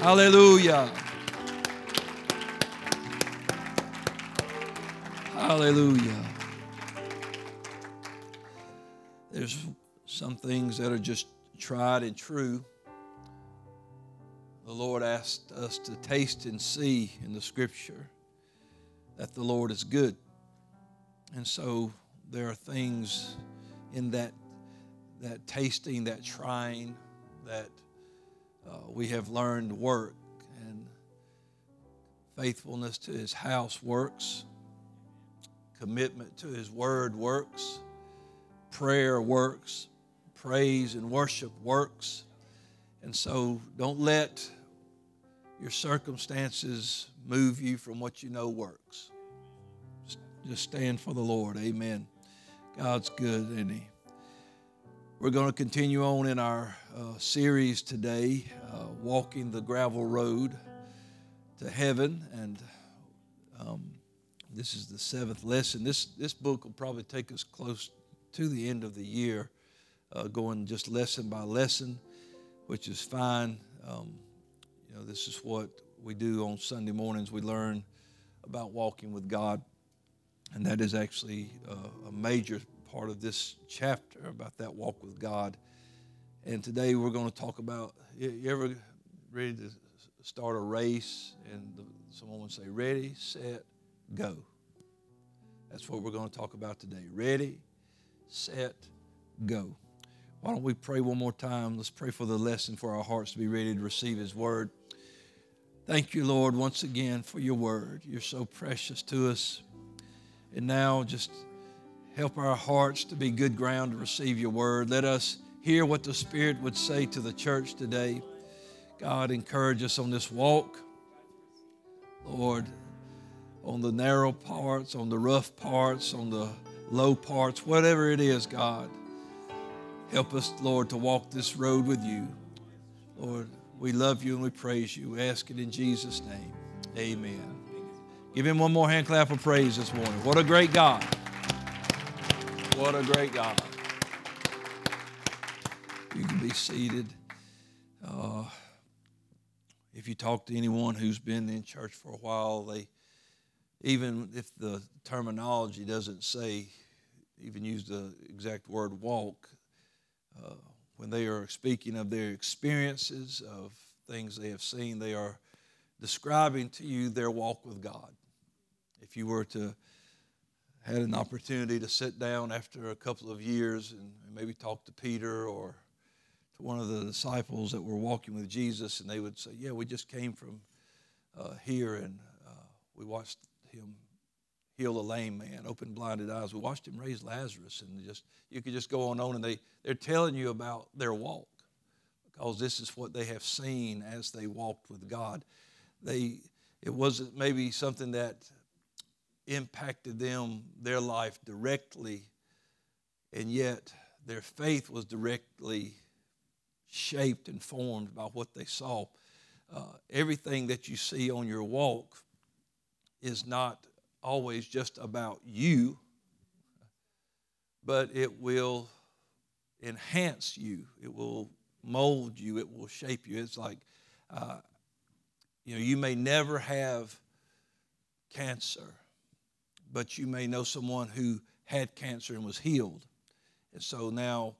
Hallelujah. Hallelujah. There's some things that are just tried and true. The Lord asked us to taste and see in the scripture that the Lord is good. And so there are things in that that tasting, that trying, that uh, we have learned work and faithfulness to His house works, commitment to His word works, prayer works, praise and worship works. And so don't let your circumstances move you from what you know works. Just stand for the Lord. Amen. God's good, isn't He? We're going to continue on in our uh, series today, uh, Walking the Gravel Road to Heaven. And um, this is the seventh lesson. This, this book will probably take us close to the end of the year, uh, going just lesson by lesson, which is fine. Um, you know, this is what we do on Sunday mornings. We learn about walking with God, and that is actually uh, a major part of this chapter about that walk with God. And today we're going to talk about you ever ready to start a race and someone would say, Ready, set, go. That's what we're going to talk about today. Ready, set, go. Why don't we pray one more time? Let's pray for the lesson for our hearts to be ready to receive His word. Thank you, Lord, once again for your word. You're so precious to us. And now just Help our hearts to be good ground to receive your word. Let us hear what the Spirit would say to the church today. God, encourage us on this walk. Lord, on the narrow parts, on the rough parts, on the low parts, whatever it is, God. Help us, Lord, to walk this road with you. Lord, we love you and we praise you. We ask it in Jesus' name. Amen. Give him one more hand clap of praise this morning. What a great God. What a great God. You can be seated. Uh, if you talk to anyone who's been in church for a while, they, even if the terminology doesn't say, even use the exact word walk, uh, when they are speaking of their experiences, of things they have seen, they are describing to you their walk with God. If you were to had an opportunity to sit down after a couple of years and maybe talk to Peter or to one of the disciples that were walking with Jesus, and they would say, Yeah, we just came from uh, here and uh, we watched him heal a lame man, open blinded eyes. We watched him raise Lazarus, and just you could just go on and on, and they, they're telling you about their walk because this is what they have seen as they walked with God. They it wasn't maybe something that impacted them, their life directly, and yet their faith was directly shaped and formed by what they saw. Uh, everything that you see on your walk is not always just about you, but it will enhance you, it will mold you, it will shape you. It's like, uh, you know, you may never have cancer but you may know someone who had cancer and was healed. And so now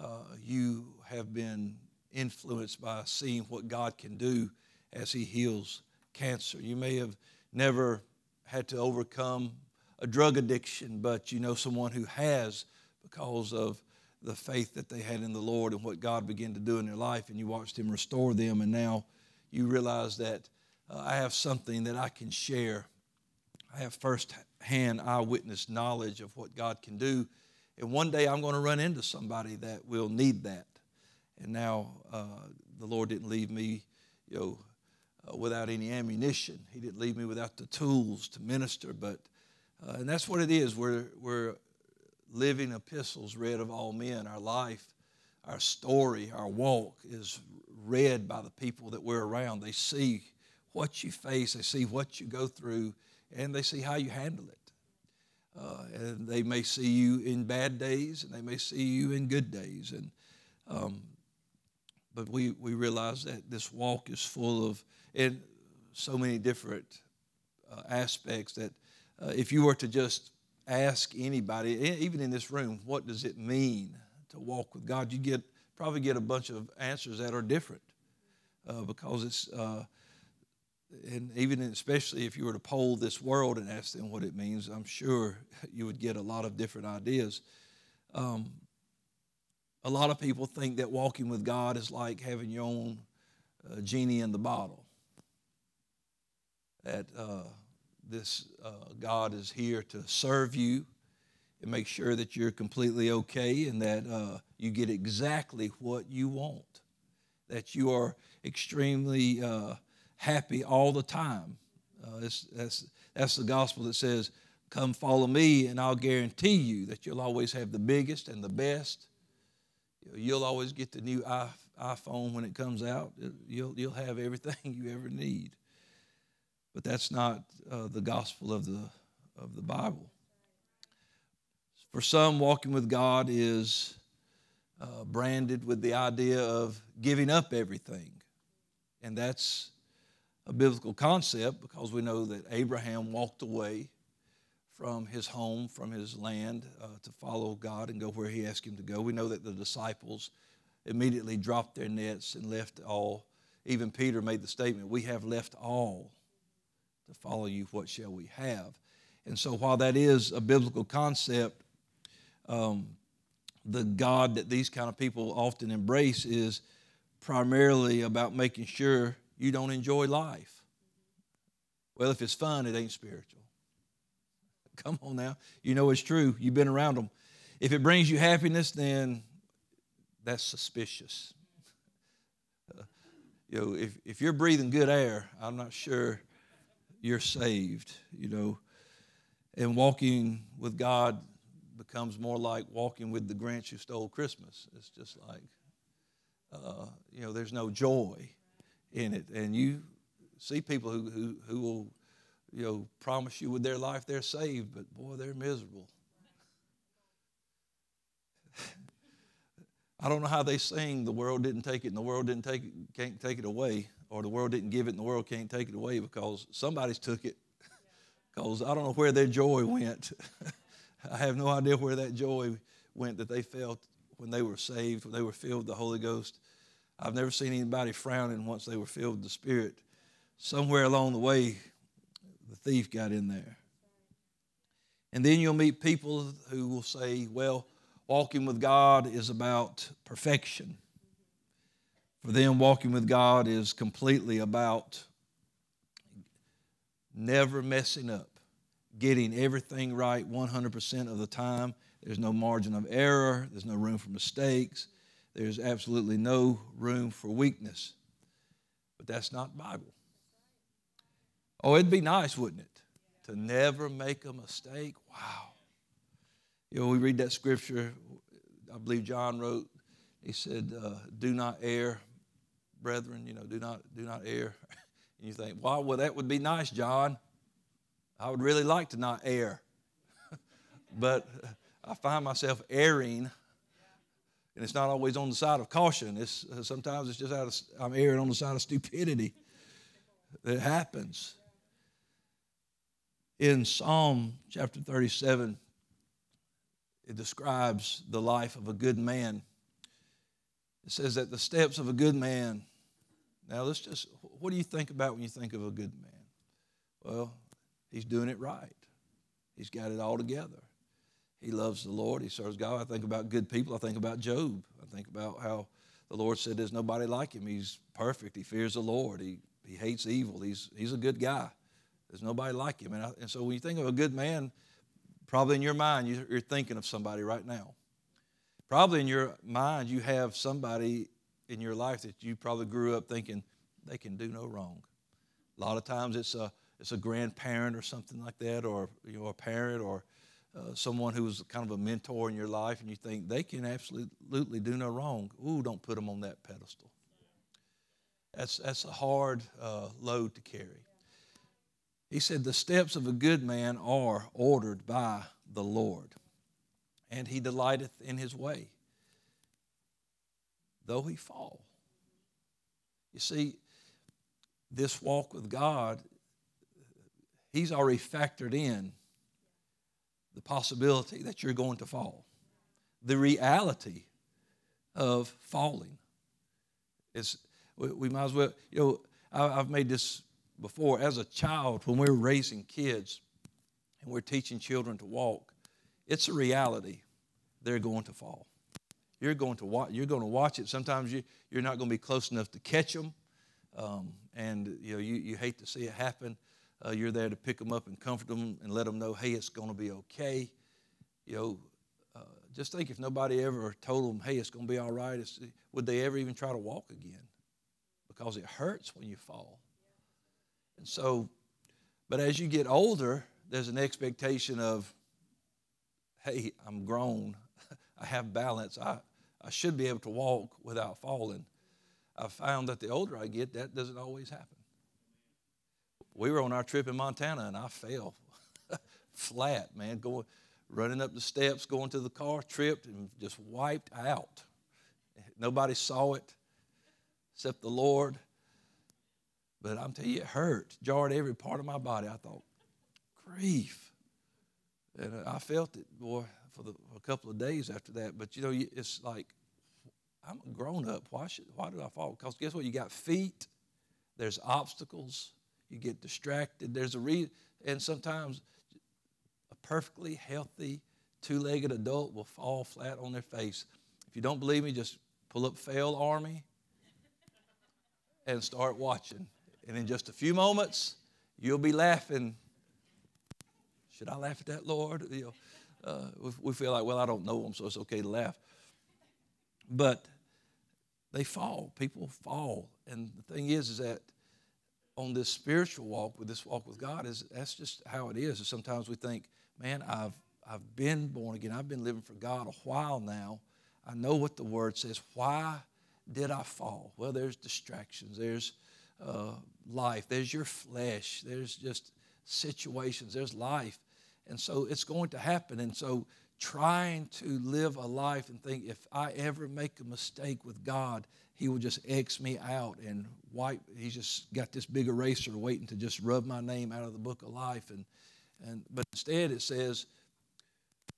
uh, you have been influenced by seeing what God can do as He heals cancer. You may have never had to overcome a drug addiction, but you know someone who has because of the faith that they had in the Lord and what God began to do in their life, and you watched Him restore them, and now you realize that uh, I have something that I can share. I have first hand eyewitness knowledge of what God can do. And one day I'm going to run into somebody that will need that. And now uh, the Lord didn't leave me, you know, uh, without any ammunition. He didn't leave me without the tools to minister. But uh, and that's what it is. We're we're living epistles read of all men. Our life, our story, our walk is read by the people that we're around. They see what you face. They see what you go through and they see how you handle it. Uh, and they may see you in bad days, and they may see you in good days. And um, but we, we realize that this walk is full of in so many different uh, aspects that uh, if you were to just ask anybody, even in this room, what does it mean to walk with God, you get probably get a bunch of answers that are different uh, because it's uh, and even especially if you were to poll this world and ask them what it means, I'm sure you would get a lot of different ideas. Um, a lot of people think that walking with God is like having your own uh, genie in the bottle. That uh, this uh, God is here to serve you and make sure that you're completely okay and that uh, you get exactly what you want. That you are extremely uh, happy all the time. Uh, that's, that's the gospel that says, Come follow me, and I'll guarantee you that you'll always have the biggest and the best You'll always get the new iPhone when it comes out. You'll, you'll have everything you ever need. But that's not uh, the gospel of the, of the Bible. For some, walking with God is uh, branded with the idea of giving up everything. And that's a biblical concept because we know that Abraham walked away from his home, from his land, uh, to follow God and go where he asked him to go. We know that the disciples immediately dropped their nets and left all. Even Peter made the statement, We have left all to follow you. What shall we have? And so, while that is a biblical concept, um, the God that these kind of people often embrace is primarily about making sure you don't enjoy life. Well, if it's fun, it ain't spiritual. Come on now. You know it's true. You've been around them. If it brings you happiness, then that's suspicious. Uh, you know, if, if you're breathing good air, I'm not sure you're saved, you know. And walking with God becomes more like walking with the Grinch who stole Christmas. It's just like, uh, you know, there's no joy in it. And you see people who, who, who will you know, promise you with their life they're saved, but boy, they're miserable. I don't know how they sing the world didn't take it and the world didn't take it, can't take it away, or the world didn't give it and the world can't take it away because somebody's took it. Because I don't know where their joy went. I have no idea where that joy went that they felt when they were saved, when they were filled with the Holy Ghost. I've never seen anybody frowning once they were filled with the Spirit. Somewhere along the way, the thief got in there. And then you'll meet people who will say, well, walking with God is about perfection. For them, walking with God is completely about never messing up, getting everything right 100% of the time. There's no margin of error, there's no room for mistakes, there's absolutely no room for weakness. But that's not Bible. Oh, it'd be nice, wouldn't it? To never make a mistake. Wow. You know, we read that scripture, I believe John wrote, he said, uh, Do not err, brethren, you know, do not, do not err. And you think, wow, well, that would be nice, John. I would really like to not err. but I find myself erring, and it's not always on the side of caution. It's, uh, sometimes it's just out of, I'm erring on the side of stupidity. It happens in Psalm chapter 37, it describes the life of a good man. It says that the steps of a good man. Now, let's just, what do you think about when you think of a good man? Well, he's doing it right, he's got it all together. He loves the Lord, he serves God. I think about good people, I think about Job. I think about how the Lord said there's nobody like him. He's perfect, he fears the Lord, he, he hates evil, he's, he's a good guy. There's nobody like him. And, I, and so when you think of a good man, probably in your mind, you're thinking of somebody right now. Probably in your mind, you have somebody in your life that you probably grew up thinking they can do no wrong. A lot of times it's a, it's a grandparent or something like that, or you know, a parent or uh, someone who was kind of a mentor in your life, and you think they can absolutely do no wrong. Ooh, don't put them on that pedestal. That's, that's a hard uh, load to carry. He said, The steps of a good man are ordered by the Lord, and he delighteth in his way. Though he fall, You see, this walk with God, He's already factored in the possibility that you're going to fall, the reality of falling. It's, we, might as well, you know, I've made this before. As a child, when we're raising kids and we're teaching children to walk, it's a reality they're going to fall. You're going to watch, you're going to watch it. Sometimes you, you're not going to be close enough to catch them. Um, and you know you, you hate to see it happen. Uh, you're there to pick them up and comfort them and let them know, hey, it's going to be okay. You know, uh, just think if nobody ever told them, hey, it's going to be all right, it's, would they ever even try to walk again? Because it hurts when you fall. And so, but as you get older, there's an expectation of, hey, I'm grown, I have balance, I, I should be able to walk without falling. I found that the older I get, that doesn't always happen. We were on our trip in Montana and I fell flat, man, going, running up the steps, going to the car, tripped and just wiped out. Nobody saw it except the Lord. But I'm telling you, it hurt, jarred every part of my body. I thought, grief. And uh, I felt it, boy, for, the, for a couple of days after that. But you know, it's like I'm a grown up. Why should why do I fall? Because guess what? You got feet. There's obstacles. You get distracted. There's a reason. And sometimes a perfectly healthy two-legged adult will fall flat on their face. If you don't believe me, just pull up Fail Army and start watching. And in just a few moments, you'll be laughing. Should I laugh at that, Lord? You know, uh, we feel like, well, I don't know them, so it's okay to laugh. But they fall. People fall. And the thing is, is that on this spiritual walk, with this walk with God, is that's just how it is. sometimes we think, man, I've I've been born again. I've been living for God a while now. I know what the word says. Why did I fall? Well, there's distractions. There's uh, life. There's your flesh. There's just situations. There's life. And so it's going to happen. And so trying to live a life and think if I ever make a mistake with God, He will just X me out and wipe. He's just got this big eraser waiting to just rub my name out of the book of life. And, and but instead it says,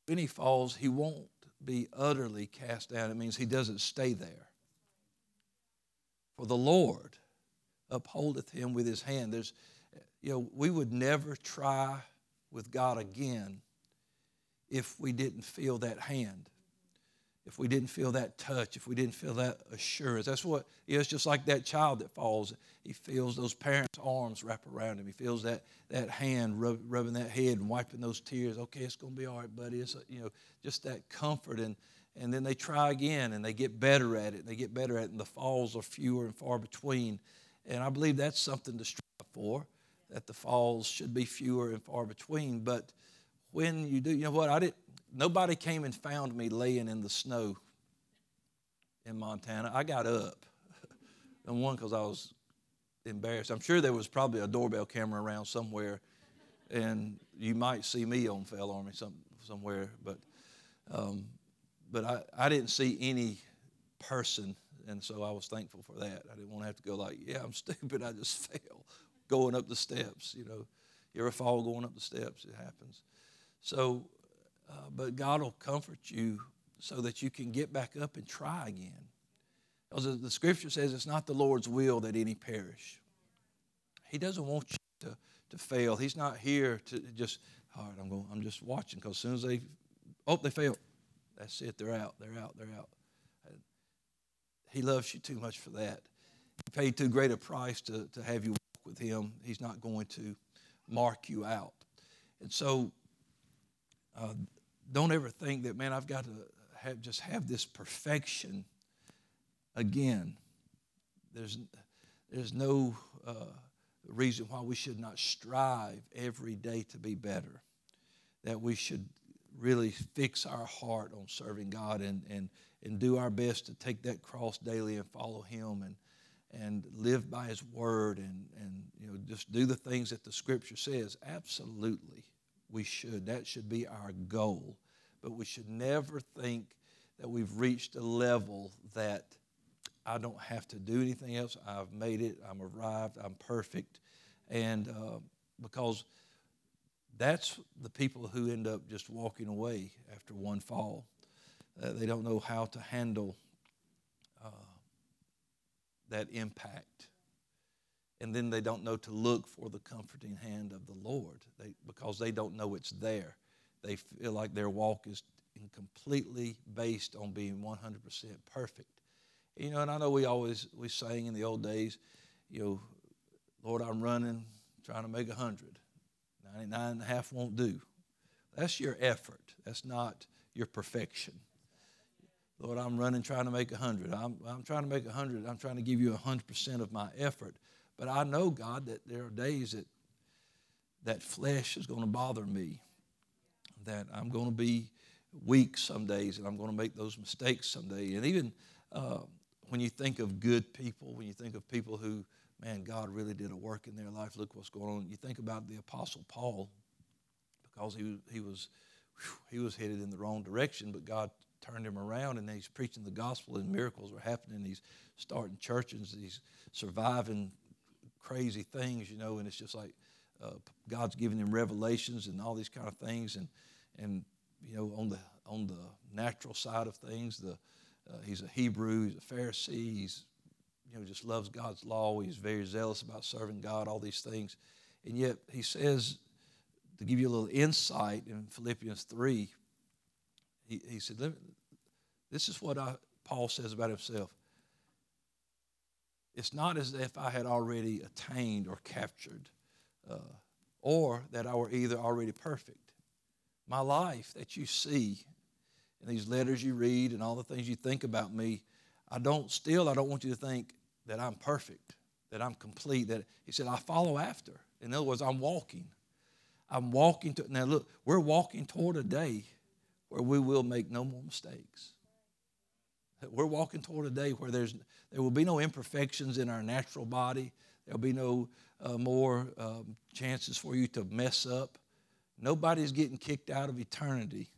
when he falls, he won't be utterly cast down. It means he doesn't stay there. For the Lord upholdeth him with his hand. There's, you know, we would never try with God again if we didn't feel that hand, if we didn't feel that touch, if we didn't feel that assurance. That's what it's just like that child that falls. He feels those parents' arms wrap around him. He feels that that hand rub, rubbing that head and wiping those tears. Okay, it's going to be all right, buddy. It's you know just that comfort and and then they try again and they get better at it. They get better at it, and the falls are fewer and far between. And I believe that's something to strive for that the falls should be fewer and far between. But when you do, you know what? I did. Nobody came and found me laying in the snow in Montana. I got up, and one because I was embarrassed. I'm sure there was probably a doorbell camera around somewhere, and you might see me on Fail Army some, somewhere, but um, but I, I didn't see any person, and so I was thankful for that. I didn't want to have to go like, yeah, I'm stupid. I just fell going up the steps. You know, you ever fall going up the steps? It happens. So, uh, but God will comfort you so that you can get back up and try again. Because the scripture says it's not the Lord's will that any perish. He doesn't want you to, to fail. He's not here to just, all right, I'm going, I'm just watching because as soon as they, oh, they fail. That's it. They're out. They're out. They're out. He loves you too much for that. He paid too great a price to, to have you walk with Him, He's not going to mark you out. And so, uh, don't ever think that, man, I've got to have, just have this perfection again. There's, there's no uh, reason why we should not strive every day to be better. That we should really fix our heart on serving God and, and, and do our best to take that cross daily and follow Him and, and live by his word and, and you know just do the things that the scripture says absolutely we should that should be our goal but we should never think that we've reached a level that I don't have to do anything else. I've made it. I'm arrived. I'm perfect. And uh, because that's the people who end up just walking away after one fall. Uh, they don't know how to handle uh, that impact. And then they don't know to look for the comforting hand of the Lord they, because they don't know it's there. They feel like their walk is completely based on being 100% perfect. You know, and I know we always we sang in the old days, you know, Lord, I'm running, trying to make a hundred. 99 and a half won't do. That's your effort. That's not your perfection. Lord, I'm running trying to make a hundred. I'm, I'm trying to make a hundred. I'm trying to give you hundred percent of my effort. But I know, God, that there are days that that flesh is going to bother me, that I'm going to be weak some days, and I'm going to make those mistakes someday. And even uh, when you think of good people, when you think of people who, man, God really did a work in their life, look what's going on. You think about the Apostle Paul, because he, he, was, he was headed in the wrong direction, but God turned him around and he's preaching the gospel and miracles were happening. He's starting churches, he's surviving crazy things, you know, and it's just like uh, God's giving him revelations and all these kind of things. And, and you know, on the, on the natural side of things, the, uh, he's a Hebrew, he's a Pharisee, he's, you know, just loves God's law. He's very zealous about serving God, all these things. And yet he says, to give you a little insight in Philippians 3, he, he said, this is what I, Paul says about himself. It's not as if I had already attained or captured, uh, or that I were either already perfect. My life that you see and these letters you read and all the things you think about me, I don't still, I don't want you to think that I'm perfect, that I'm complete. That he said, I follow after. In other words, I'm walking. I'm walking to now look, we're walking toward a day where we will make no more mistakes. We're walking toward a day where there's there will be no imperfections in our natural body. There'll be no uh, more um, chances for you to mess up. Nobody's getting kicked out of eternity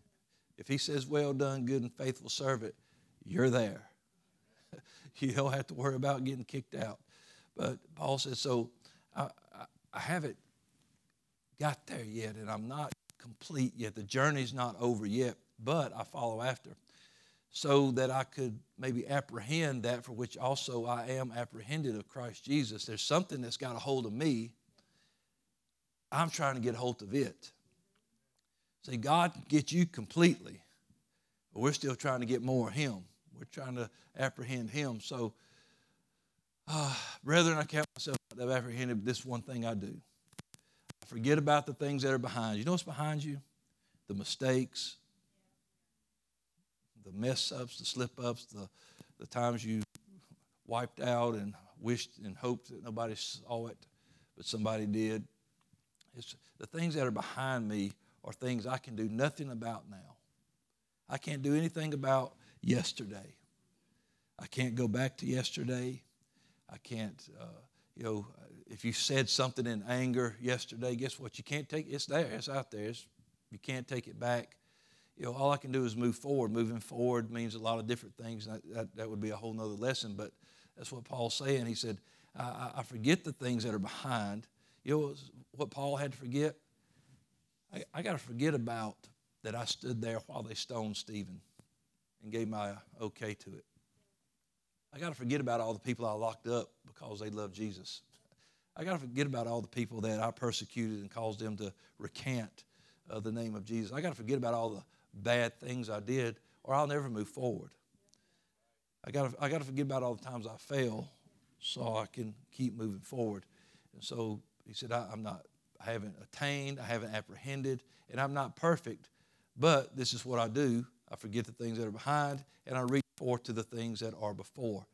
if he says, Well done, good and faithful servant, you're there. you don't have to worry about getting kicked out. But Paul says, So I, I, I haven't got there yet, and I'm not complete yet. The journey's not over yet, but I follow after. So that I could maybe apprehend that for which also I am apprehended of Christ Jesus. There's something that's got a hold of me. I'm trying to get a hold of it. See, God can get you completely, but we're still trying to get more of Him. We're trying to apprehend Him. So, uh, brethren, I count myself I've apprehended this one thing I do. I forget about the things that are behind you. You know what's behind you? The mistakes, the mess ups, the slip ups, the, the times you wiped out and wished and hoped that nobody saw it, but somebody did. It's the things that are behind me are things I can do nothing about now. I can't do anything about yesterday. I can't go back to yesterday. I can't, uh, you know, if you said something in anger yesterday, guess what? You can't take it's there, it's out there. It's, you can't take it back. You know, all I can do is move forward. Moving forward means a lot of different things. That, that, that would be a whole nother lesson, but that's what Paul's saying. He said, I, I forget the things that are behind. You know what Paul had to forget? I, I got to forget about that I stood there while they stoned Stephen and gave my okay to it. I got to forget about all the people I locked up because they loved Jesus. I got to forget about all the people that I persecuted and caused them to recant uh, the name of Jesus. I got to forget about all the bad things I did, or I'll never move forward. I got I got to forget about all the times I fail so I can keep moving forward. And so he said, I, am not I haven't attained, I haven't apprehended, and I'm not perfect, but this is what I do. I forget the things that are behind, and I reach forth to the things that are before.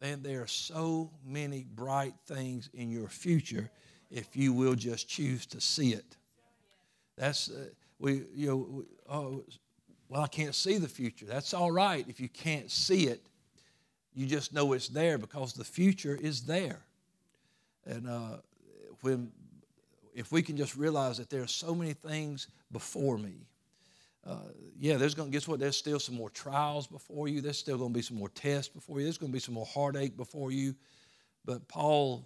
And there are so many bright things in your future if you will just choose to see it. That's, uh, we, you know, we, oh, well, I can't see the future. That's all right if you can't see it. You just know it's there because the future is there. And uh, when if we can just realize that there are so many things before me, uh, yeah, there's going to guess what? There's still some more trials before you. There's still going to be some more tests before you. There's going to be some more heartache before you. But Paul,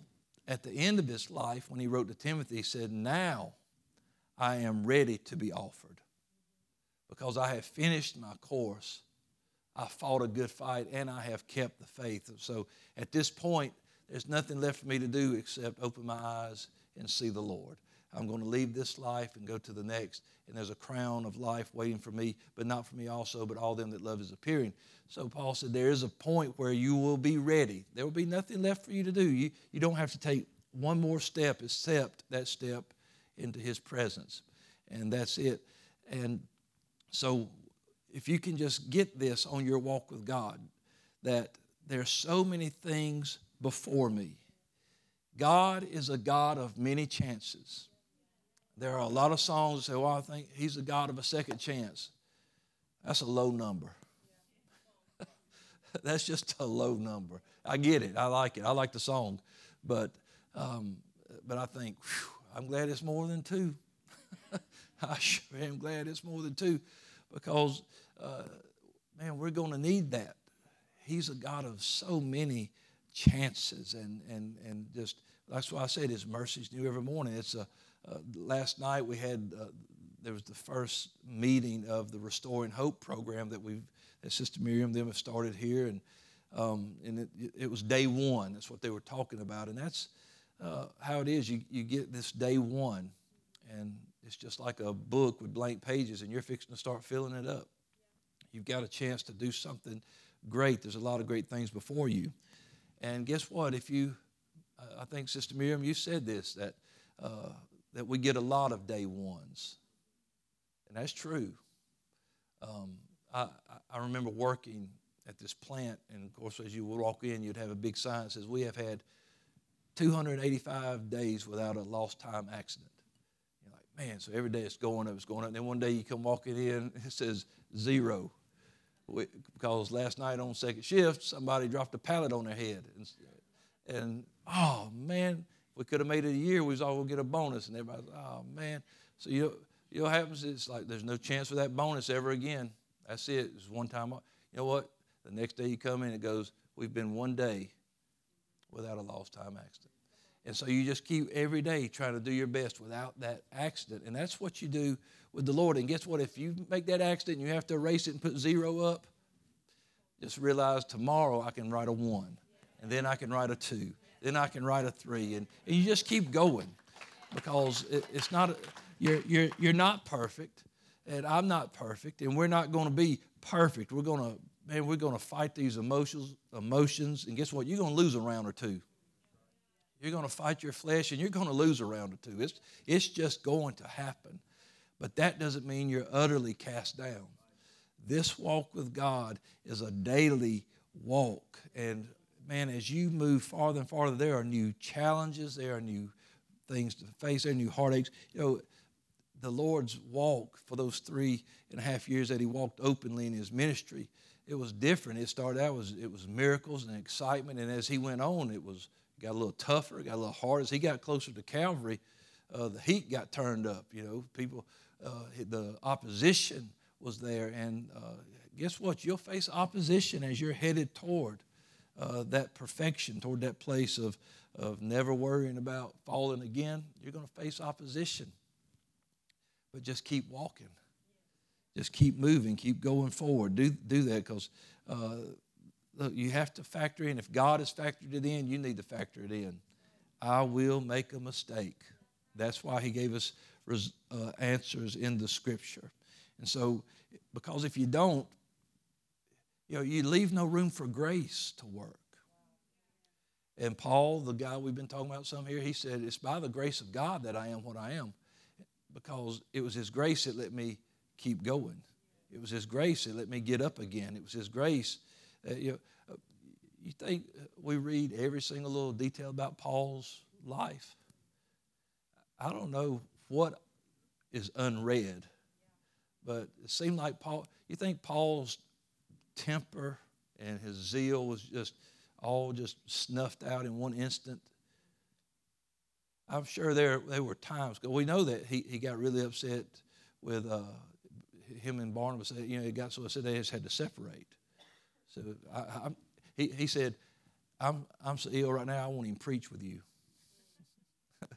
at the end of his life, when he wrote to Timothy, he said, Now I am ready to be offered because I have finished my course. I fought a good fight and I have kept the faith. So at this point, there's nothing left for me to do except open my eyes and see the Lord. I'm going to leave this life and go to the next. And there's a crown of life waiting for me, but not for me also, but all them that love is appearing. So Paul said, There is a point where you will be ready. There will be nothing left for you to do. You, you don't have to take one more step except that step into his presence. And that's it. And so if you can just get this on your walk with God, that there's so many things before me. God is a God of many chances. There are a lot of songs that say, well, I think he's a God of a second chance. That's a low number. That's just a low number. I get it. I like it. I like the song. But, um, but I think, whew, I'm glad it's more than two. I sure am glad it's more than two because, uh, man, we're going to need that. He's a God of so many chances and, and, and just, that's why I said his mercy's new every morning. It's a, uh, last night we had uh, there was the first meeting of the Restoring Hope program that we've that Sister Miriam them have started here, and um, and it, it, was day one. That's what they were talking about, and that's uh, how it is. You you get this day one, and it's just like a book with blank pages, and you're fixing to start filling it up. You've got a chance to do something great. There's a lot of great things before you, and guess what? If you, I think Sister Miriam, you said this that. Uh, that we get a lot of day ones. And that's true. Um, I, I remember working at this plant, and of course, as you would walk in, you'd have a big sign that says, We have had 285 days without a lost time accident. Man, so every day it's going up, it's going up. And then one day you come walking in, it says zero. Because last night on second shift, somebody dropped a pallet on their head. And, and oh, man, we could have made it a year, we was all going to get a bonus. And everybody's, oh, man. So you you know what happens? It's like there's no chance for that bonus ever again. That's it. It's one time. You know what? The next day you come in, it goes, we've been one day without a lost time accident. And so you just keep every day trying to do your best without that accident. And that's what you do with the Lord. And guess what? If you make that accident and you have to erase it and put zero up, just realize tomorrow I can write a one. And then I can write a two then I can write a three. And, and you just keep going because it, it's not, you're, you're, you're not perfect, and I'm not perfect, and we're not going to be perfect. We're going to, man, we're going to fight these emotions, emotions, and guess what? You're going to lose a round or two. You're going to fight your flesh, and you're going to lose a round or two. It's, it's just going to happen. But that doesn't mean you're utterly cast down. This walk with God is a daily walk. And man, as you move farther and farther, there are new challenges, there are new things to face, there are new heartaches. You know, the Lord's walk for those three and a half years that He walked openly in His ministry, it was different. It started out was it was miracles and excitement, and as He went on, it was got a little tougher, got a little harder. As He got closer to Calvary, uh, the heat got turned up. You know, people, uh, the opposition was there, and uh, guess what? You'll face opposition as you're headed toward uh, that perfection, toward that place of, of never worrying about falling again, you're going to face opposition. But just keep walking. Just keep moving, keep going forward. Do, do that because uh, look, you have to factor in. If God has factored it in, you need to factor it in. I will make a mistake. That's why He gave us res, uh, answers in the Scripture. And so, because if you don't, you know, you leave no room for grace to work. And Paul, the guy we've been talking about some here, he said, It's by the grace of God that I am what I am because it was His grace that let me keep going. It was His grace that let me get up again. It was His grace. That, you, uh, you think we read every single little detail about Paul's life? I don't know what is unread, but it seemed like Paul, you think Paul's temper and his zeal was just all just snuffed out in one instant. I'm sure there, there were times, we know that he, he got really upset with uh, him and Barnabas, you know, it got so said they just had to separate. So I, he, he said, I'm, I'm so ill right now, I won't even preach with you.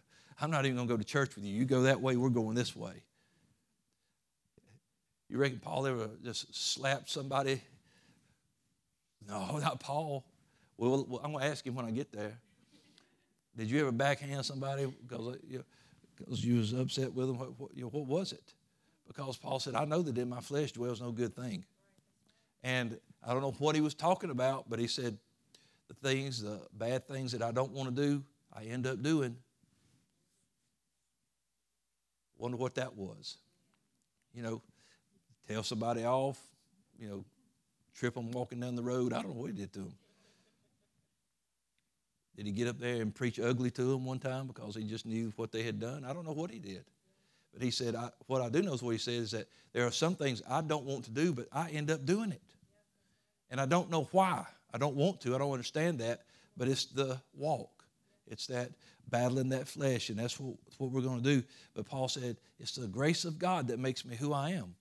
I'm not even going to go to church with you. You go that way, we're going this way. You reckon Paul ever just slapped somebody? No, not Paul. Well, I'm going to ask him when I get there. Did you ever backhand somebody because uh, you, because you was upset with them? What, what, you know, what was it? Because Paul said, I know that in my flesh dwells no good thing. And I don't know what he was talking about, but he said, the things, the bad things that I don't want to do, I end up doing. Wonder what that was. You know, tell somebody off, you know, trip them walking down the road. I don't know what he did to them. Did he get up there and preach ugly to them one time because he just knew what they had done? I don't know what he did. But he said, I, what I do know is what he said is that there are some things I don't want to do, but I end up doing it. And I don't know why. I don't want to. I don't understand that. But it's the walk. It's that battling that flesh, and that's what, what we're going to do. But Paul said, it's the grace of God that makes me who I am.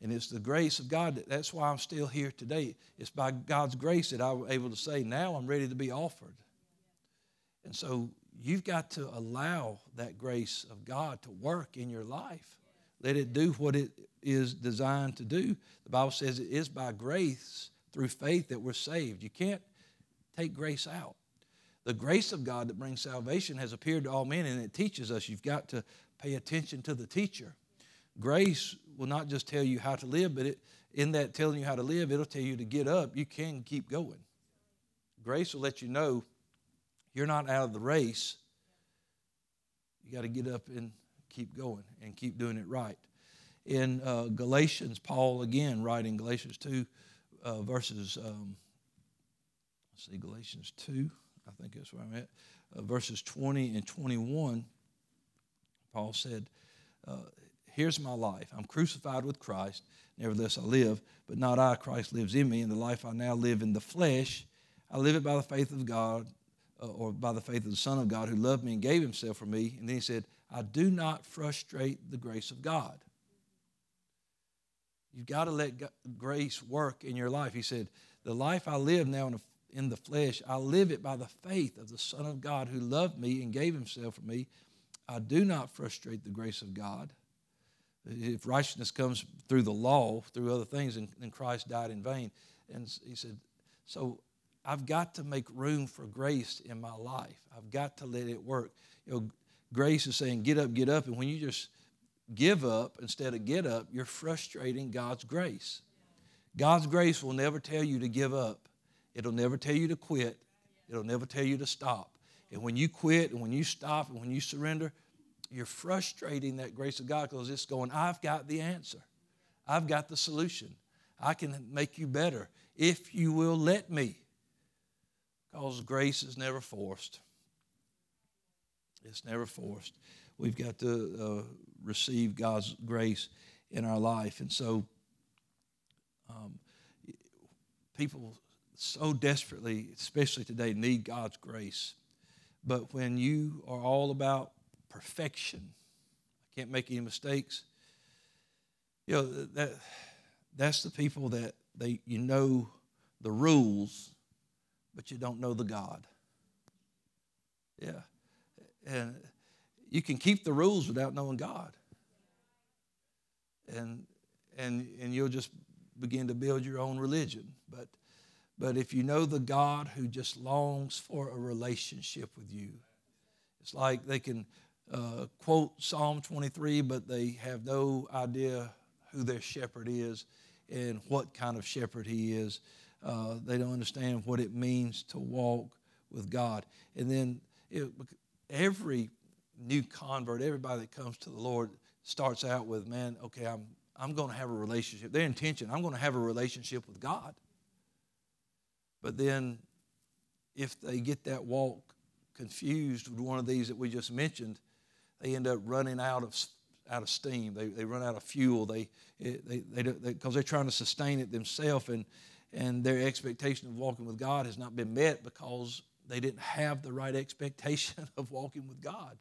And it's the grace of God. That, that's why I'm still here today. It's by God's grace that I was able to say, now I'm ready to be offered. And so you've got to allow that grace of God to work in your life. Let it do what it is designed to do. The Bible says it is by grace through faith that we're saved. You can't take grace out. The grace of God that brings salvation has appeared to all men, and it teaches us. You've got to pay attention to the teacher. Grace will not just tell you how to live, but it, in that telling you how to live, it'll tell you to get up. You can keep going. Grace will let you know you're not out of the race. You got to get up and keep going and keep doing it right. In uh, Galatians, Paul again writing Galatians 2, uh, verses, um, let's see, Galatians 2, I think that's where I'm at, uh, verses 20 and 21, Paul said, uh, Here's my life. I'm crucified with Christ. Nevertheless, I live, but not I. Christ lives in me. And the life I now live in the flesh, I live it by the faith of God uh, or by the faith of the Son of God who loved me and gave himself for me. And then he said, I do not frustrate the grace of God. You've got to let grace work in your life. He said, The life I live now in the, in the flesh, I live it by the faith of the Son of God who loved me and gave himself for me. I do not frustrate the grace of God. If righteousness comes through the law, through other things, then Christ died in vain. And he said, So I've got to make room for grace in my life. I've got to let it work. You know, grace is saying, get up, get up. And when you just give up instead of get up, you're frustrating God's grace. God's grace will never tell you to give up, it'll never tell you to quit, it'll never tell you to stop. And when you quit and when you stop and when you surrender, you're frustrating that grace of God because it's going, I've got the answer. I've got the solution. I can make you better if you will let me because grace is never forced. It's never forced. We've got to uh, receive God's grace in our life. And so, um, people so desperately, especially today, need God's grace. But when you are all about perfection, I can't make any mistakes, you know, that, that's the people that they, you know the rules but you don't know the God. Yeah. And you can keep the rules without knowing God. And and and you'll just begin to build your own religion. But but if you know the God who just longs for a relationship with you, it's like they can uh, quote Psalm 23, but they have no idea who their shepherd is and what kind of shepherd he is. Uh, they don't understand what it means to walk with God. And then it, every new convert, everybody that comes to the Lord starts out with, man, okay, I'm, I'm going to have a relationship. Their intention, I'm going to have a relationship with God. But then if they get that walk confused with one of these that we just mentioned, they end up running out of out of steam. They, they run out of fuel. They they they because they, they're trying to sustain it themselves and and their expectation of walking with God has not been met because they didn't have the right expectation of walking with God.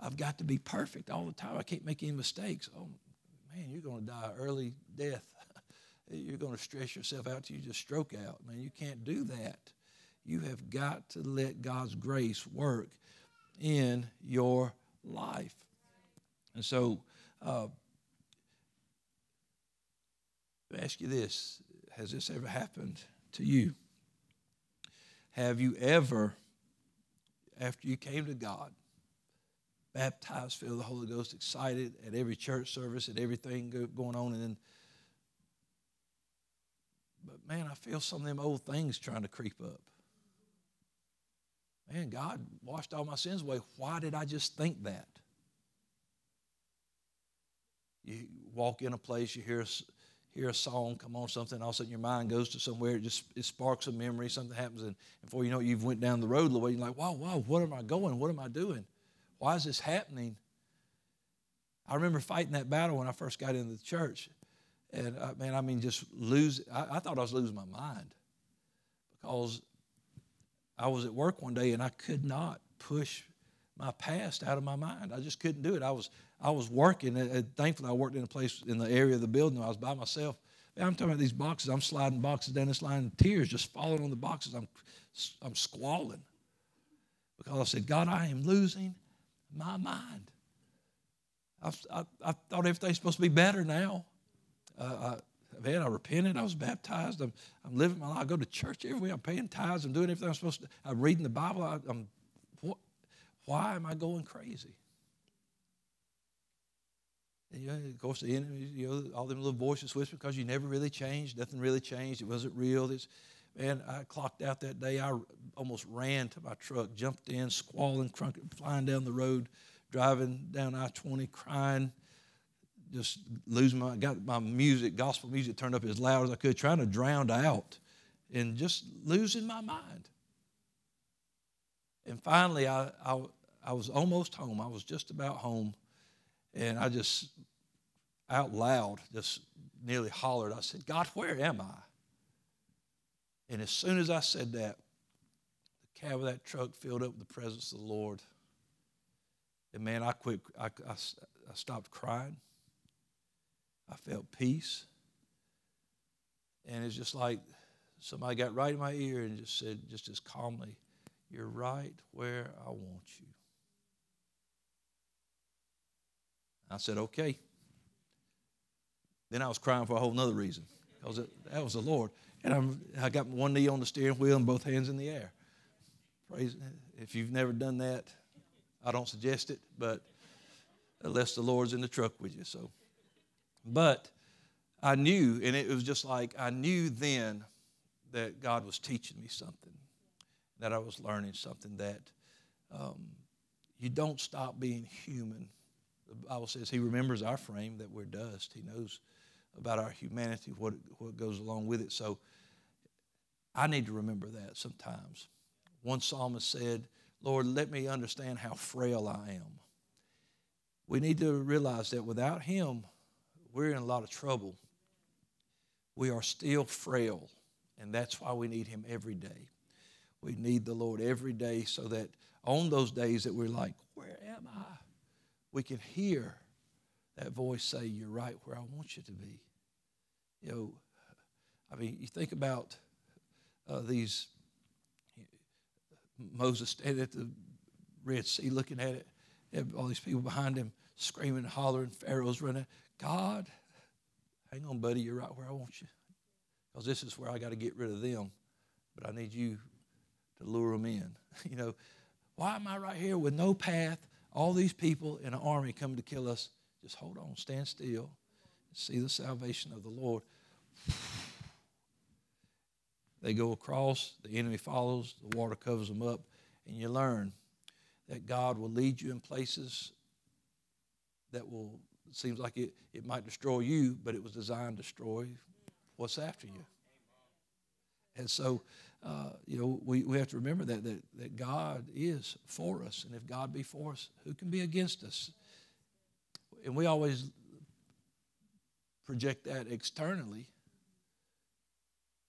I've got to be perfect all the time. I can't make any mistakes. Oh, man, you're going to die early death. you're going to stress yourself out till you just stroke out. Man, you can't do that. You have got to let God's grace work in your life. And so, uh, I ask you this Has this ever happened to you? Have you ever, after you came to God, baptized, filled with the Holy Ghost, excited at every church service, at everything going on, and then, but man, I feel some of them old things trying to creep up. Man, God washed all my sins away. Why did I just think that? You walk in a place, you hear hear a song come on, something, all of a sudden your mind goes to somewhere, it just it sparks a memory, something happens, and before you know it, you've went down the road a little way, you're like, wow, wow, what am I going? What am I doing? Why is this happening? I remember fighting that battle when I first got into the church. And uh, man, I mean, just lose. I, I thought I was losing my mind because I was at work one day and I could not push my past out of my mind. I just couldn't do it. I was I was working. And thankfully, I worked in a place in the area of the building. I was by myself. I'm talking about these boxes. I'm sliding boxes down this line, tears just falling on the boxes. I'm, I'm squalling because I said, God, I am losing my mind. I, I, I thought everything's supposed to be better now. Uh, I, man, I repented. I was baptized. I'm, I'm living my life. I go to church every week. I'm paying tithes. I'm doing everything I'm supposed to. I'm reading the Bible. I, am what, why am I going crazy? And, you know, of course, the enemy, you know, all them little voices whisper because you never really changed. Nothing really changed. It wasn't real. It's, man, I clocked out that day. I almost ran to my truck, jumped in, squalling, crunk, flying down the road, driving down I 20, crying, just losing my, got my music, gospel music turned up as loud as I could, trying to drown out and just losing my mind. And finally, I, I, I was almost home. I was just about home. And I just, out loud, just nearly hollered. I said, God, where am I? And as soon as I said that, the cab of that truck filled up with the presence of the Lord. And man, I quit, I, I, I stopped crying. I felt peace. And it's just like somebody got right in my ear and just said, just as calmly, You're right where I want you. I said, Okay. Then I was crying for a whole nother reason because that was the Lord. And I'm, I got one knee on the steering wheel and both hands in the air. Praise. If you've never done that, I don't suggest it, but unless the Lord's in the truck with you. So, but I knew, and it was just like I knew then that God was teaching me something, that I was learning something that um, you don't stop being human. The Bible says He remembers our frame that we're dust. He knows about our humanity, what, what goes along with it. So I need to remember that sometimes. One psalmist said, Lord, let me understand how frail I am. We need to realize that without Him, we're in a lot of trouble. We are still frail, and that's why we need Him every day. We need the Lord every day so that on those days that we're like, Where am I? we can hear that voice say, You're right where I want you to be. You know, I mean, you think about uh, these Moses standing at the Red Sea looking at it, and all these people behind him screaming hollering, Pharaoh's running. God, hang on, buddy, you're right where I want you. Because this is where I got to get rid of them, but I need you to lure them in. you know, why am I right here with no path? All these people in an army coming to kill us. Just hold on, stand still, see the salvation of the Lord. They go across, the enemy follows, the water covers them up, and you learn that God will lead you in places that will, seems like it, it might destroy you, but it was designed to destroy what's after you. And so, uh, you know, we, we have to remember that, that, that God is for us. And if God be for us, who can be against us? And we always project that externally.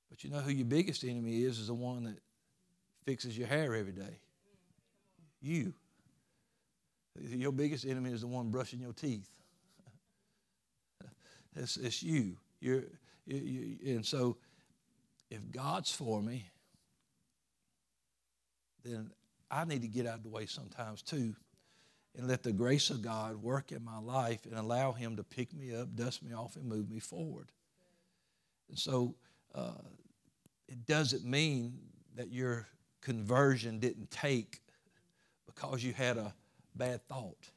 But you know who your biggest enemy is, is the one that fixes your hair every day. You. Your biggest enemy is the one brushing your teeth. It's, it's you. You're, you, you. And so, if God's for me, then I need to get out of the way sometimes too and let the grace of God work in my life and allow Him to pick me up, dust me off, and move me forward. And so uh, it doesn't mean that your conversion didn't take because you had a bad thought.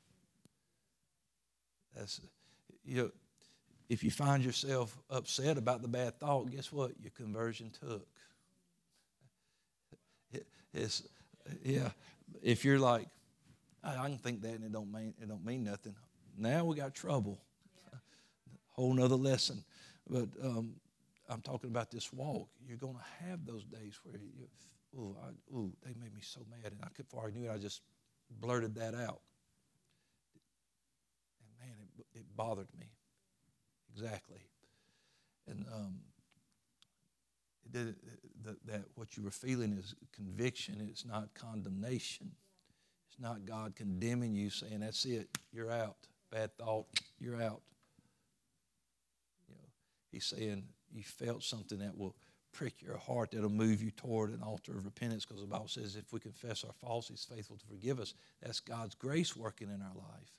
That's, you know, if you find yourself upset about the bad thought, guess what? Your conversion took. It, it's, yeah. If you're like, I can think that and it don't mean it don't mean nothing. Now we got trouble. Whole nother lesson. But um, I'm talking about this walk. You're going to have those days where you, ooh, I, ooh, they made me so mad, and I could, before I knew it, I just blurted that out. And man, it, it bothered me. Exactly. And um, it, the, that what you were feeling is conviction. It's not condemnation. It's not God condemning you, saying, "That's it, you're out." Bad thought, you're out. You know, He's saying you felt something that will prick your heart, that'll move you toward an altar of repentance, because the Bible says if we confess our faults, He's faithful to forgive us. That's God's grace working in our life.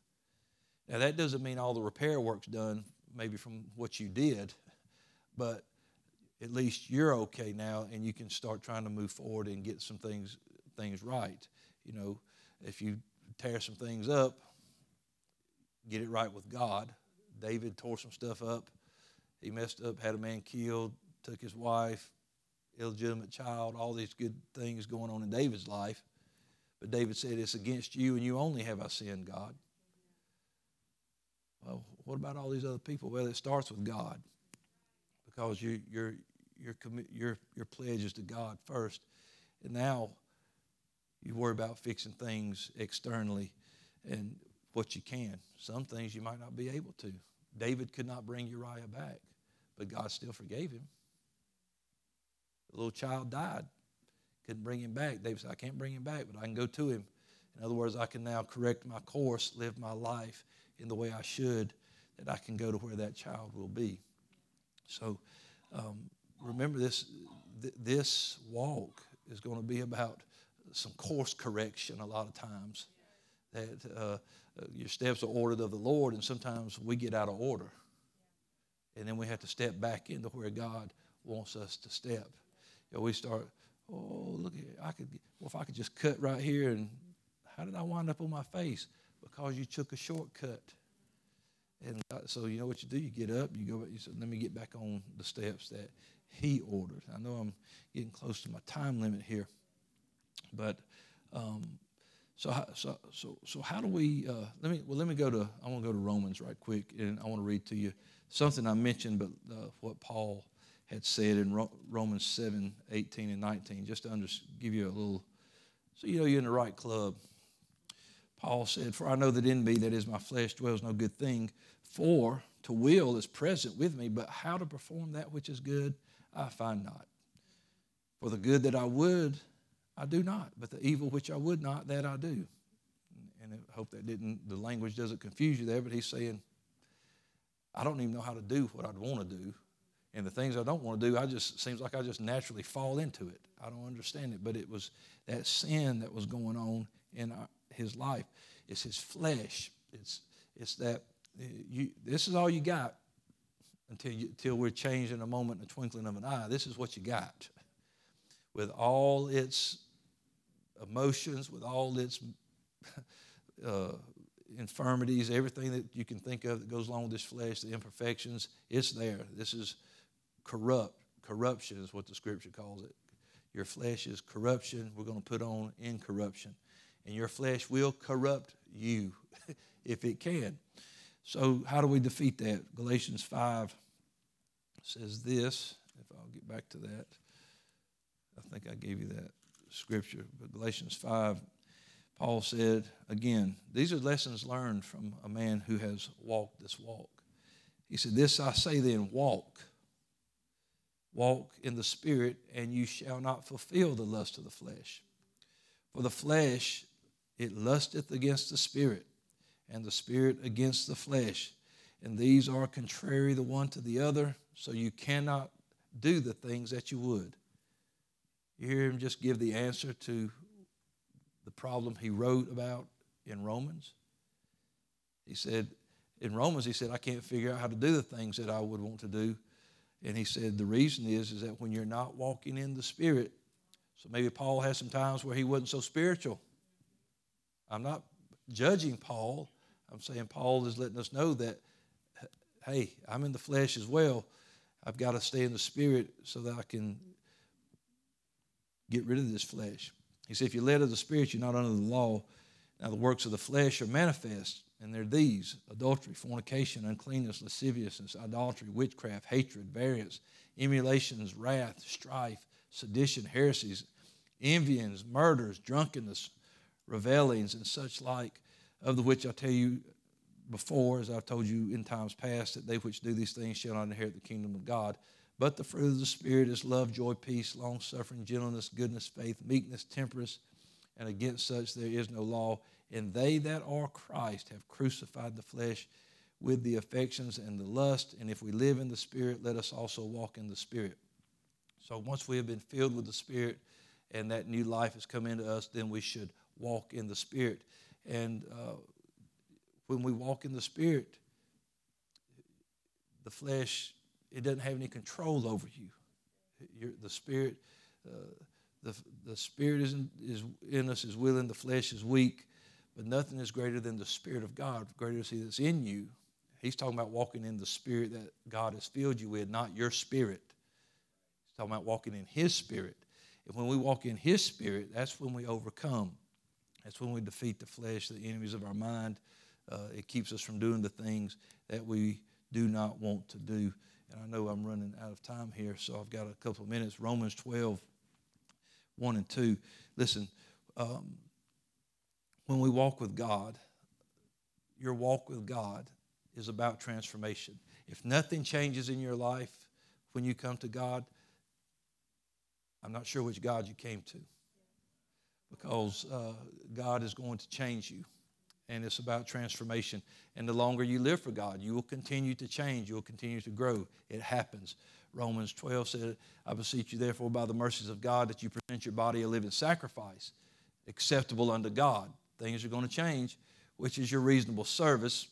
Now, that doesn't mean all the repair work's done, maybe from what you did, but at least you're okay now, and you can start trying to move forward and get some things things right. You know, if you tear some things up, get it right with God. David tore some stuff up. He messed up, had a man killed, took his wife, illegitimate child, all these good things going on in David's life. But David said, It's against you and you only have I sinned, God. Well, what about all these other people? Well, it starts with God because you, your, your, your, your pledge is to God first. And now you worry about fixing things externally and what you can. Some things you might not be able to. David could not bring Uriah back, but God still forgave him. The little child died, couldn't bring him back. David said, I can't bring him back, but I can go to him. In other words, I can now correct my course, live my life in the way I should, that I can go to where that child will be. So um, remember this, th- this walk is going to be about some course correction a lot of times. That uh, your steps are ordered of the Lord, and sometimes we get out of order. And then we have to step back into where God wants us to step. You know, we start, oh, look, I could, well, if I could just cut right here, and how did I wind up on my face? Because you took a shortcut. And so you know what you do? You get up, you go, you say, let me get back on the steps that He ordered. I know I'm getting close to my time limit here. But um, so, so, so, so how do we? Uh, let me well, let me go to. I want to go to Romans right quick, and I want to read to you something I mentioned, but uh, what Paul had said in Ro- Romans 7, 18 and 19, just to under, give you a little, so you know you're in the right club. Paul said, For I know that in me, that is my flesh, dwells no good thing. For to will is present with me, but how to perform that which is good, I find not. For the good that I would, I do not, but the evil which I would not, that I do. And I hope that didn't, the language doesn't confuse you there, but he's saying, I don't even know how to do what I'd want to do. And the things I don't want to do, I just, seems like I just naturally fall into it. I don't understand it, but it was that sin that was going on in his life. It's his flesh. It's, it's that, eh, you, this is all you got until, you, until we're changed in a moment, in a twinkling of an eye. This is what you got with all its emotions, with all its uh, infirmities, everything that you can think of that goes along with this flesh, the imperfections, it's there. This is corrupt. Corruption is what the scripture calls it. Your flesh is corruption. We're going to put on incorruption. And your flesh will corrupt you if it can. So, how do we defeat that? Galatians 5 says this, if I'll get back to that. I think I gave you that scripture. But Galatians 5, Paul said, again, these are lessons learned from a man who has walked this walk. He said, This I say then, walk. Walk in the Spirit, and you shall not fulfill the lust of the flesh. For the flesh, it lusteth against the Spirit, and the Spirit against the flesh. and these are contrary the one to the other, so you cannot do the things that you would. You hear him just give the answer to the problem he wrote about in Romans. He said, in Romans, he said, I can't figure out how to do the things that I would want to do. And he said, the reason is, is that when you're not walking in the Spirit, so maybe Paul has some times where he wasn't so spiritual. I'm not judging Paul. I'm saying Paul is letting us know that, hey, I'm in the flesh as well. I've got to stay in the Spirit so that I can get rid of this flesh. He said, if you're led of the Spirit, you're not under the law. Now, the works of the flesh are manifest, and they're these adultery, fornication, uncleanness, lasciviousness, idolatry, witchcraft, hatred, variance, emulations, wrath, strife, sedition, heresies, envyings, murders, drunkenness, revelings, and such like, of the which I tell you before, as I've told you in times past, that they which do these things shall not inherit the kingdom of God. But the fruit of the Spirit is love, joy, peace, long suffering, gentleness, goodness, faith, meekness, temperance, and against such there is no law. And they that are Christ have crucified the flesh with the affections and the lust. And if we live in the Spirit, let us also walk in the Spirit. So once we have been filled with the Spirit and that new life has come into us, then we should walk in the Spirit. And uh, when we walk in the Spirit, the flesh it doesn't have any control over you. You're, the Spirit, uh, the, the Spirit is in, is in us is willing, the flesh is weak, but nothing is greater than the Spirit of God. Greater is He that's in you. He's talking about walking in the Spirit that God has filled you with, not your spirit. He's talking about walking in His Spirit. And when we walk in His Spirit, that's when we overcome. That's when we defeat the flesh, the enemies of our mind. Uh, it keeps us from doing the things that we do not want to do. And I know I'm running out of time here, so I've got a couple of minutes. Romans 12, 1 and 2. Listen, um, when we walk with God, your walk with God is about transformation. If nothing changes in your life when you come to God, I'm not sure which God you came to because uh, God is going to change you and it's about transformation. And the longer you live for God, you will continue to change, you will continue to grow. It happens. Romans 12 said, I beseech you, therefore, by the mercies of God, that you present your body a living sacrifice, acceptable unto God. Things are going to change, which is your reasonable service.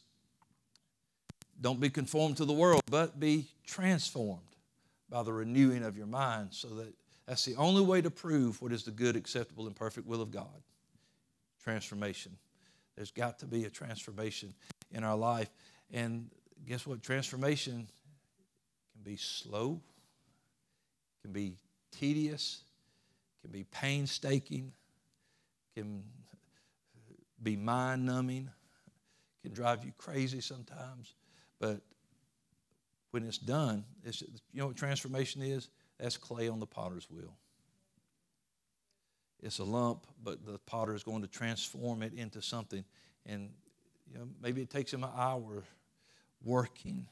Don't be conformed to the world, but be transformed by the renewing of your mind, so that that's the only way to prove what is the good, acceptable, and perfect will of God. Transformation. There's got to be a transformation in our life. And guess what? Transformation can be slow, can be tedious, can be painstaking, can be mind numbing, can drive you crazy sometimes. But when it's done, it's, you know what transformation is? That's clay on the potter's wheel. It's a lump, but the potter is going to transform it into something. And you know, maybe it takes him an hour working.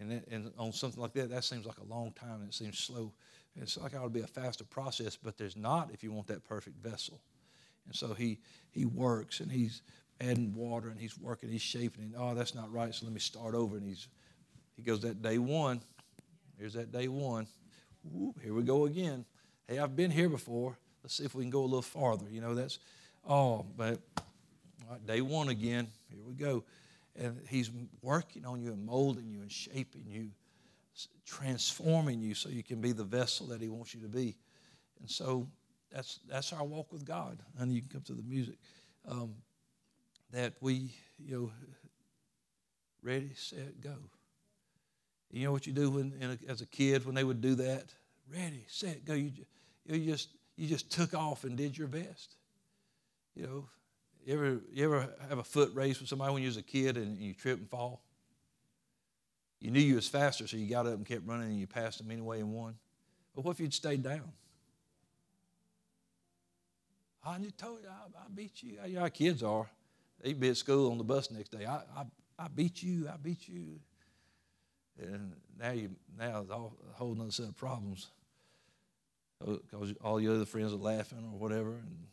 And, it, and on something like that, that seems like a long time and it seems slow. It's like it ought to be a faster process, but there's not if you want that perfect vessel. And so he, he works and he's adding water and he's working, he's shaping it. Oh, that's not right, so let me start over. And he's, he goes, that day one. Here's that day one. Here we go again. Hey, I've been here before. Let's see if we can go a little farther. You know, that's, oh, but day one again. Here we go. And he's working on you and molding you and shaping you, transforming you so you can be the vessel that he wants you to be. And so that's, that's our walk with God. And you can come to the music. Um, that we, you know, ready, set, go. You know what you do when, a, as a kid when they would do that? Ready, set, go. You, you just you just took off and did your best. You know, you ever, you ever have a foot race with somebody when you was a kid and you trip and fall? You knew you was faster, so you got up and kept running and you passed them anyway and won. But what if you'd stayed down? I just told you, I, I beat you. You know how kids are. They'd be at school on the bus next day. I, I, I beat you. I beat you. And now you now it's all, a whole other set of problems Oh, because all your other friends are laughing or whatever, and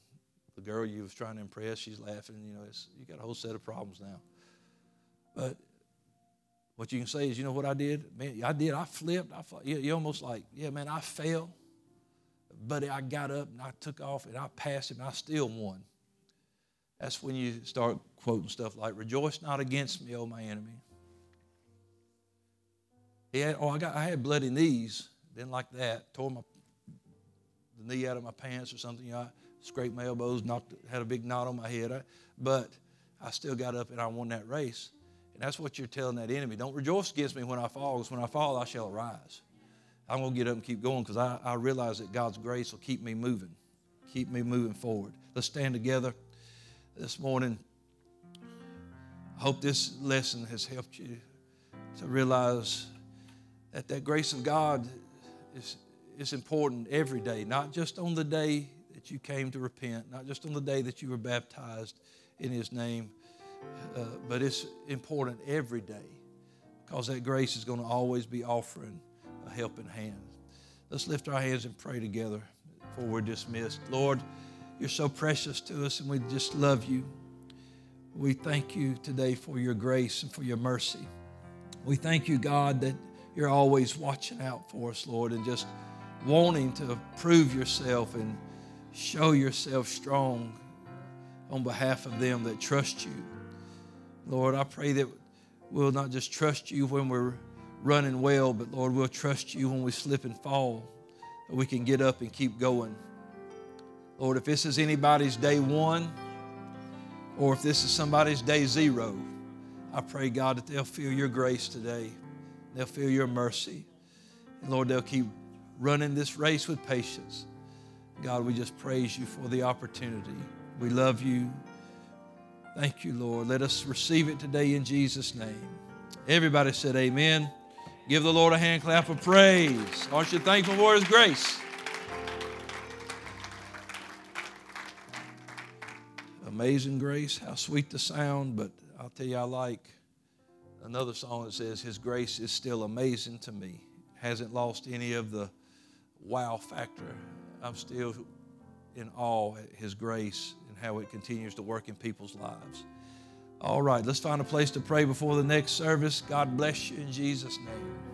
the girl you was trying to impress, she's laughing. You know, it's, you got a whole set of problems now. But What you can say is, you know what I did? Man, I did. I flipped. I you, almost like, yeah, man, I fell, but I got up and I took off and I passed and I still won. That's when you start quoting stuff like, "Rejoice not against me, O my enemy." He had, oh, I got, I had bloody knees. Didn't like that. Tore my the knee out of my pants or something. You know, I scraped my elbows, knocked, had a big knot on my head. I, but I still got up and I won that race. And that's what you're telling that enemy. Don't rejoice against me when I fall, because when I fall, I shall arise. I'm going to get up and keep going because I, I realize that God's grace will keep me moving, keep me moving forward. Let's stand together this morning. I hope this lesson has helped you to realize that that grace of God is, is important every day, not just on the day that you came to repent, not just on the day that you were baptized in His name, uh, but it's important every day because that grace is going to always be offering a helping hand. Let's lift our hands and pray together before we're dismissed. Lord, you're so precious to us and we just love you. We thank you today for your grace and for your mercy. We thank you, God, that you're always watching out for us, Lord, and just wanting to prove yourself and show yourself strong on behalf of them that trust you. Lord, I pray that we'll not just trust you when we're running well, but Lord, we'll trust you when we slip and fall, that we can get up and keep going. Lord, if this is anybody's day one, or if this is somebody's day zero, I pray, God, that they'll feel your grace today. They'll feel your mercy. And Lord, they'll keep running this race with patience. God, we just praise you for the opportunity. We love you. Thank you, Lord. Let us receive it today in Jesus' name. Everybody said, Amen. Give the Lord a hand clap of praise. Aren't you thankful for His grace? Amazing grace, how sweet the sound, but I'll tell you, I like another song that says, His grace is still amazing to me. Hasn't lost any of the wow factor. I'm still in awe at His grace and how it continues to work in people's lives. All right, let's find a place to pray before the next service. God bless you in Jesus' name.